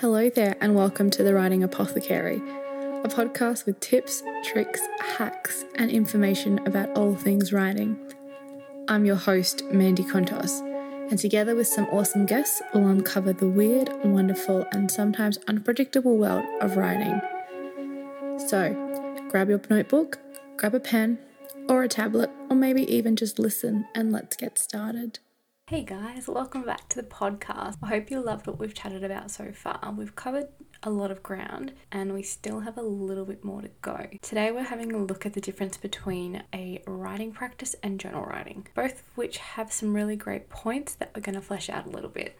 Hello there, and welcome to the Writing Apothecary, a podcast with tips, tricks, hacks, and information about all things writing. I'm your host, Mandy Contos, and together with some awesome guests, we'll uncover the weird, wonderful, and sometimes unpredictable world of writing. So, grab your notebook, grab a pen, or a tablet, or maybe even just listen, and let's get started. Hey guys, welcome back to the podcast. I hope you loved what we've chatted about so far. We've covered a lot of ground and we still have a little bit more to go. Today we're having a look at the difference between a writing practice and journal writing, both of which have some really great points that we're going to flesh out a little bit.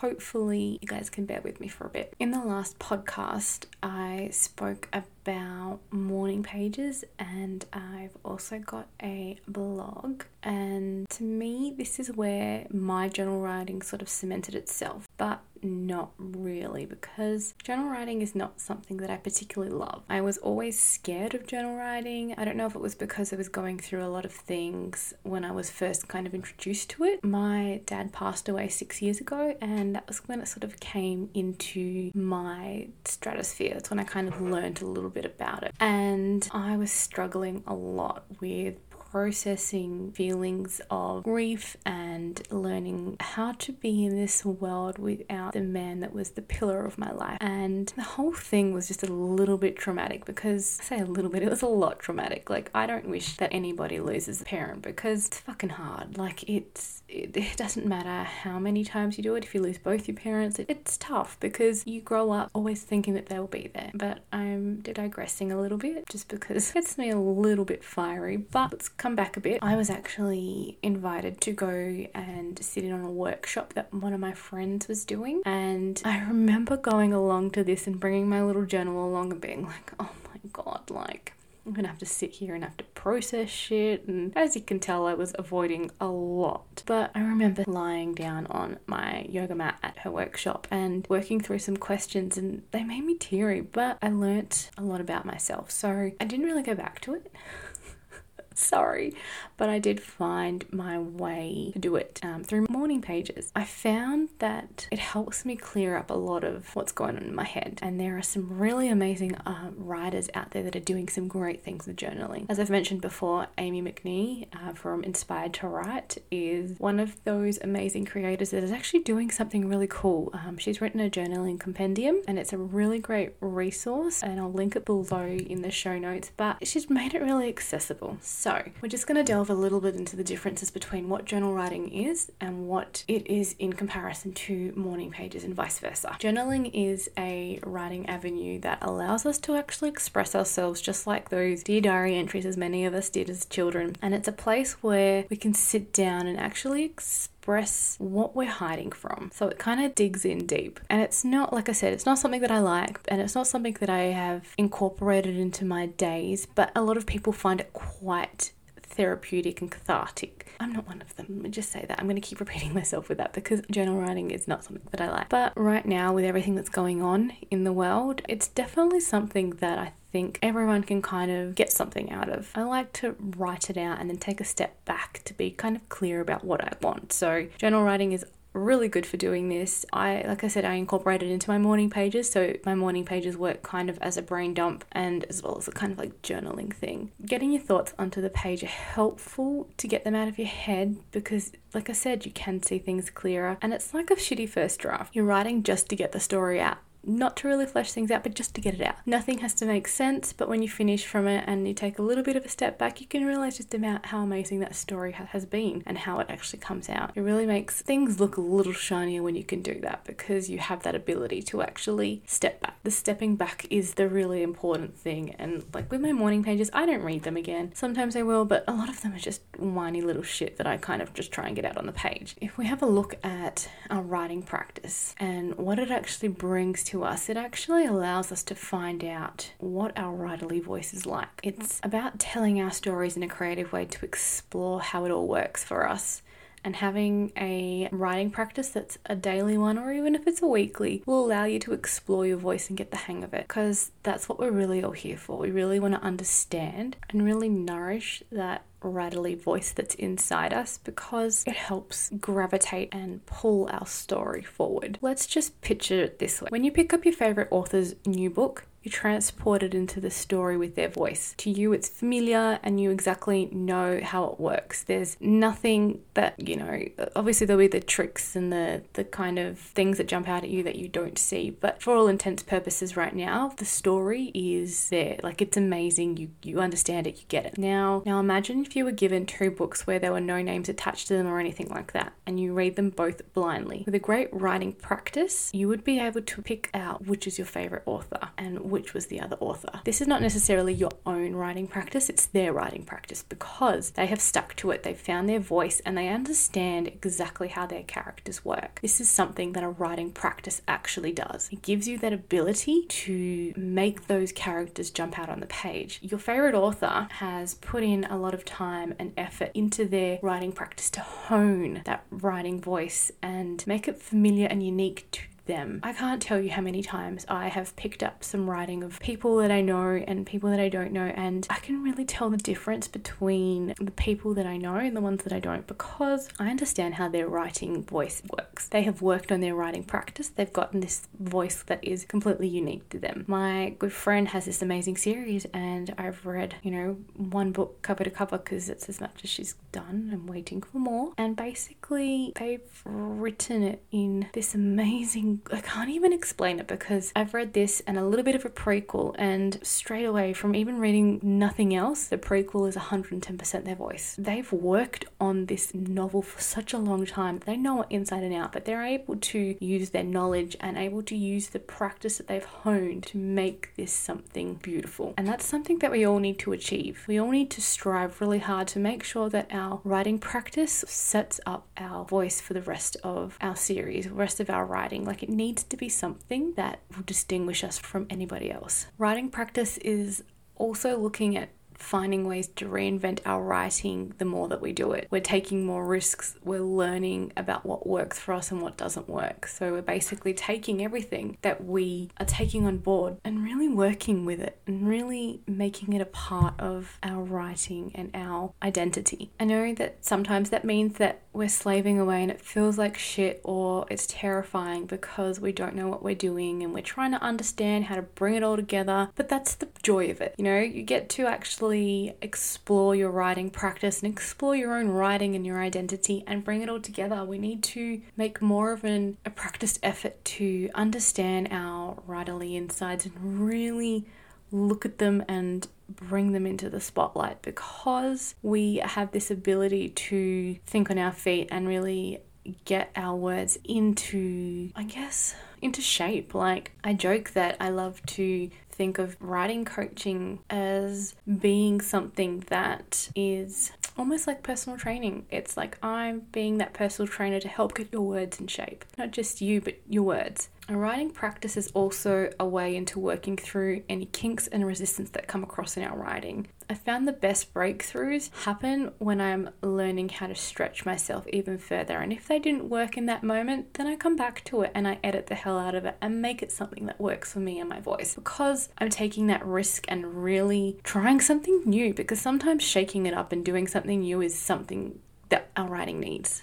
Hopefully, you guys can bear with me for a bit. In the last podcast, I spoke about morning pages and I've also got a blog. And to me, this is where my journal writing sort of cemented itself. But not really because journal writing is not something that I particularly love. I was always scared of journal writing. I don't know if it was because I was going through a lot of things when I was first kind of introduced to it. My dad passed away six years ago, and that was when it sort of came into my stratosphere. That's when I kind of learned a little bit about it. And I was struggling a lot with processing feelings of grief and learning how to be in this world without the man that was the pillar of my life. And the whole thing was just a little bit traumatic because, I say a little bit, it was a lot traumatic. Like, I don't wish that anybody loses a parent because it's fucking hard. Like, it's, it, it doesn't matter how many times you do it, if you lose both your parents, it, it's tough because you grow up always thinking that they'll be there. But I'm digressing a little bit just because it gets me a little bit fiery. But let's come back a bit, I was actually invited to go and sit in on a workshop that one of my friends was doing. And I remember going along to this and bringing my little journal along and being like, oh my god, like, I'm gonna have to sit here and have to process shit. And as you can tell, I was avoiding a lot. But I remember lying down on my yoga mat at her workshop and working through some questions, and they made me teary. But I learnt a lot about myself, so I didn't really go back to it. Sorry, but I did find my way to do it um, through morning pages. I found that it helps me clear up a lot of what's going on in my head, and there are some really amazing uh, writers out there that are doing some great things with journaling. As I've mentioned before, Amie McNee uh, from Inspired to Write is one of those amazing creators that is actually doing something really cool. Um, she's written a journaling compendium, and it's a really great resource, and I'll link it below in the show notes. But she's made it really accessible. So, we're just going to delve a little bit into the differences between what journal writing is and what it is in comparison to morning pages and vice versa. Journaling is a writing avenue that allows us to actually express ourselves just like those dear diary entries, as many of us did as children. And it's a place where we can sit down and actually express express what we're hiding from. So it kind of digs in deep. And it's not, like I said, it's not something that I like and it's not something that I have incorporated into my days, but a lot of people find it quite therapeutic and cathartic. I'm not one of them. Me just say that. I'm going to keep repeating myself with that because journal writing is not something that I like. But right now, with everything that's going on in the world, it's definitely something that I think everyone can kind of get something out of. I like to write it out and then take a step back to be kind of clear about what I want. So, journal writing is really good for doing this. I, like I said, I incorporated into my morning pages, so my morning pages work kind of as a brain dump and as well as a kind of like journaling thing. Getting your thoughts onto the page are helpful to get them out of your head because, like I said, you can see things clearer and it's like a shitty first draft. You're writing just to get the story out not to really flesh things out, but just to get it out. Nothing has to make sense, but when you finish from it and you take a little bit of a step back, you can realize just about how amazing that story has been and how it actually comes out. It really makes things look a little shinier when you can do that because you have that ability to actually step back. The stepping back is the really important thing. And like with my morning pages, I don't read them again. Sometimes I will, but a lot of them are just whiny little shit that I kind of just try and get out on the page. If we have a look at our writing practice and what it actually brings to to us, it actually allows us to find out what our writerly voice is like. It's about telling our stories in a creative way to explore how it all works for us And having a writing practice that's a daily one, or even if it's a weekly, will allow you to explore your voice and get the hang of it. Because that's what we're really all here for. We really want to understand and really nourish that writerly voice that's inside us because it helps gravitate and pull our story forward. Let's just picture it this way. When you pick up your favorite author's new book, you're transported into the story with their voice. To you, it's familiar and you exactly know how it works. There's nothing that, you know, obviously there'll be the tricks and the, the kind of things that jump out at you that you don't see. But for all intents and purposes, right now, the story is there. Like it's amazing. You, you understand it, you get it. Now, now imagine if you were given two books where there were no names attached to them or anything like that, and you read them both blindly. With a great writing practice, you would be able to pick out which is your favorite author and which was the other author. This is not necessarily your own writing practice, it's their writing practice because they have stuck to it, they've found their voice, and they understand exactly how their characters work. This is something that a writing practice actually does. It gives you that ability to make those characters jump out on the page. Your favorite author has put in a lot of time and effort into their writing practice to hone that writing voice and make it familiar and unique to them. I can't tell you how many times I have picked up some writing of people that I know and people that I don't know, and I can really tell the difference between the people that I know and the ones that I don't because I understand how their writing voice works. They have worked on their writing practice, they've gotten this voice that is completely unique to them. My good friend has this amazing series, and I've read, you know, one book cover to cover because it's as much as she's done. I'm waiting for more. And basically, they've written it in this amazing I can't even explain it because I've read this and a little bit of a prequel, and straight away from even reading nothing else, the prequel is 110% their voice. They've worked on this novel for such a long time, they know it inside and out, but they're able to use their knowledge and able to use the practice that they've honed to make this something beautiful. And that's something that we all need to achieve. We all need to strive really hard to make sure that our writing practice sets up our voice for the rest of our series, the rest of our writing. Like it needs to be something that will distinguish us from anybody else. Writing practice is also looking at finding ways to reinvent our writing the more that we do it. We're taking more risks, we're learning about what works for us and what doesn't work. So we're basically taking everything that we are taking on board and really working with it and really making it a part of our writing and our identity. I know that sometimes that means that we're slaving away and it feels like shit or it's terrifying because we don't know what we're doing and we're trying to understand how to bring it all together, but that's the joy of it. You know, you get to actually explore your writing practice and explore your own writing and your identity and bring it all together. We need to make more of an, a practiced effort to understand our writerly insides and really look at them and bring them into the spotlight because we have this ability to think on our feet and really get our words into, I guess, into shape. Like, I joke that I love to think of writing coaching as being something that is almost like personal training. It's like I'm being that personal trainer to help get your words in shape. Not just you, but your words. A writing practice is also a way into working through any kinks and resistance that come across in our writing. I found the best breakthroughs happen when I'm learning how to stretch myself even further. And if they didn't work in that moment, then I come back to it and I edit the hell out of it and make it something that works for me and my voice because I'm taking that risk and really trying something new. Because sometimes shaking it up and doing something new is something that our writing needs.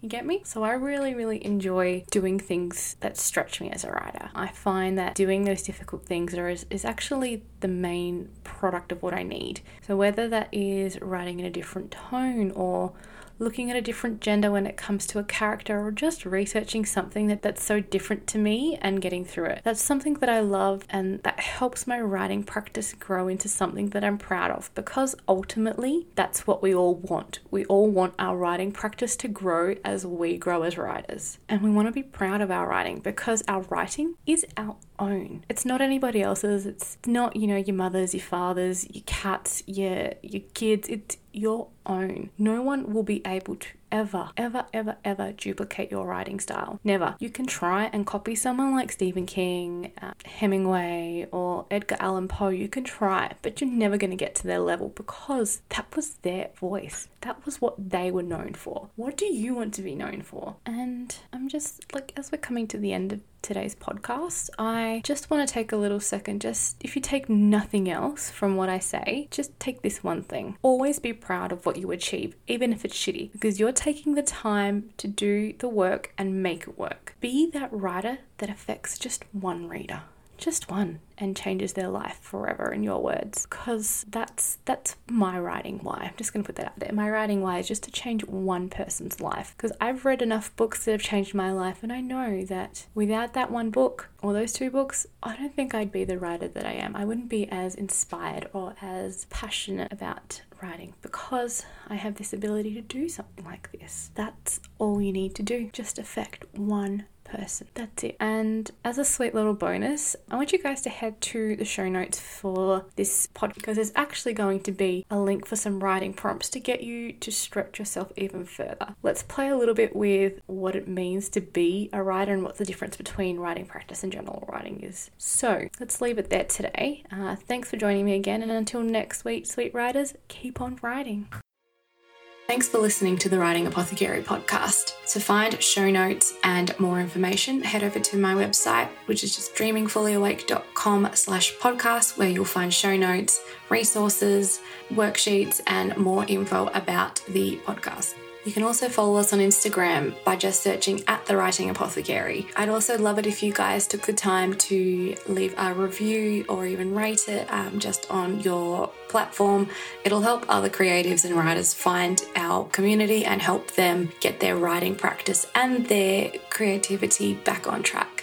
You get me? So I really, really enjoy doing things that stretch me as a writer. I find that doing those difficult things is, is actually the main product of what I need. So whether that is writing in a different tone or looking at a different gender when it comes to a character or just researching something that, that's so different to me and getting through it. That's something that I love and that helps my writing practice grow into something that I'm proud of because ultimately that's what we all want. We all want our writing practice to grow as we grow as writers. And we want to be proud of our writing because our writing is our own. It's not anybody else's. It's not, you know, your mother's, your father's, your cats, your your kids. It's your own. No one will be able to ever, ever, ever, ever duplicate your writing style. Never. You can try and copy someone like Stephen King, uh, Hemingway, or Edgar Allan Poe. You can try, but you're never going to get to their level because that was their voice. That was what they were known for. What do you want to be known for? And I'm just like, as we're coming to the end of today's podcast, I just want to take a little second. Just if you take nothing else from what I say, just take this one thing. Always be proud of what you achieve, even if it's shitty, because you're taking the time to do the work and make it work. Be that writer that affects just one reader just one and changes their life forever in your words. Because that's that's my writing why. I'm just going to put that out there. My writing why is just to change one person's life. Because i've read enough books that have changed my life and i know that without that one book or those two books i don't think i'd be the writer that i am. I wouldn't be as inspired or as passionate about writing because I have this ability to do something like this. That's all you need to do. Just affect one person. That's it. And as a sweet little bonus, I want you guys to head to the show notes for this podcast because there's actually going to be a link for some writing prompts to get you to stretch yourself even further. Let's play a little bit with what it means to be a writer and what the difference between writing practice and journal writing is. So let's leave it there today. Uh, thanks for joining me again, and until next week, sweet writers, keep on writing. Thanks for listening to the Writing Apothecary podcast. To find show notes and more information, head over to my website, which is just dreamingfullyawake.com slash podcast, where you'll find show notes, resources, worksheets, and more info about the podcast. You can also follow us on Instagram by just searching at the Writing Apothecary. I'd also love it if you guys took the time to leave a review or even rate it um, just on your platform. It'll help other creatives and writers find our community and help them get their writing practice and their creativity back on track.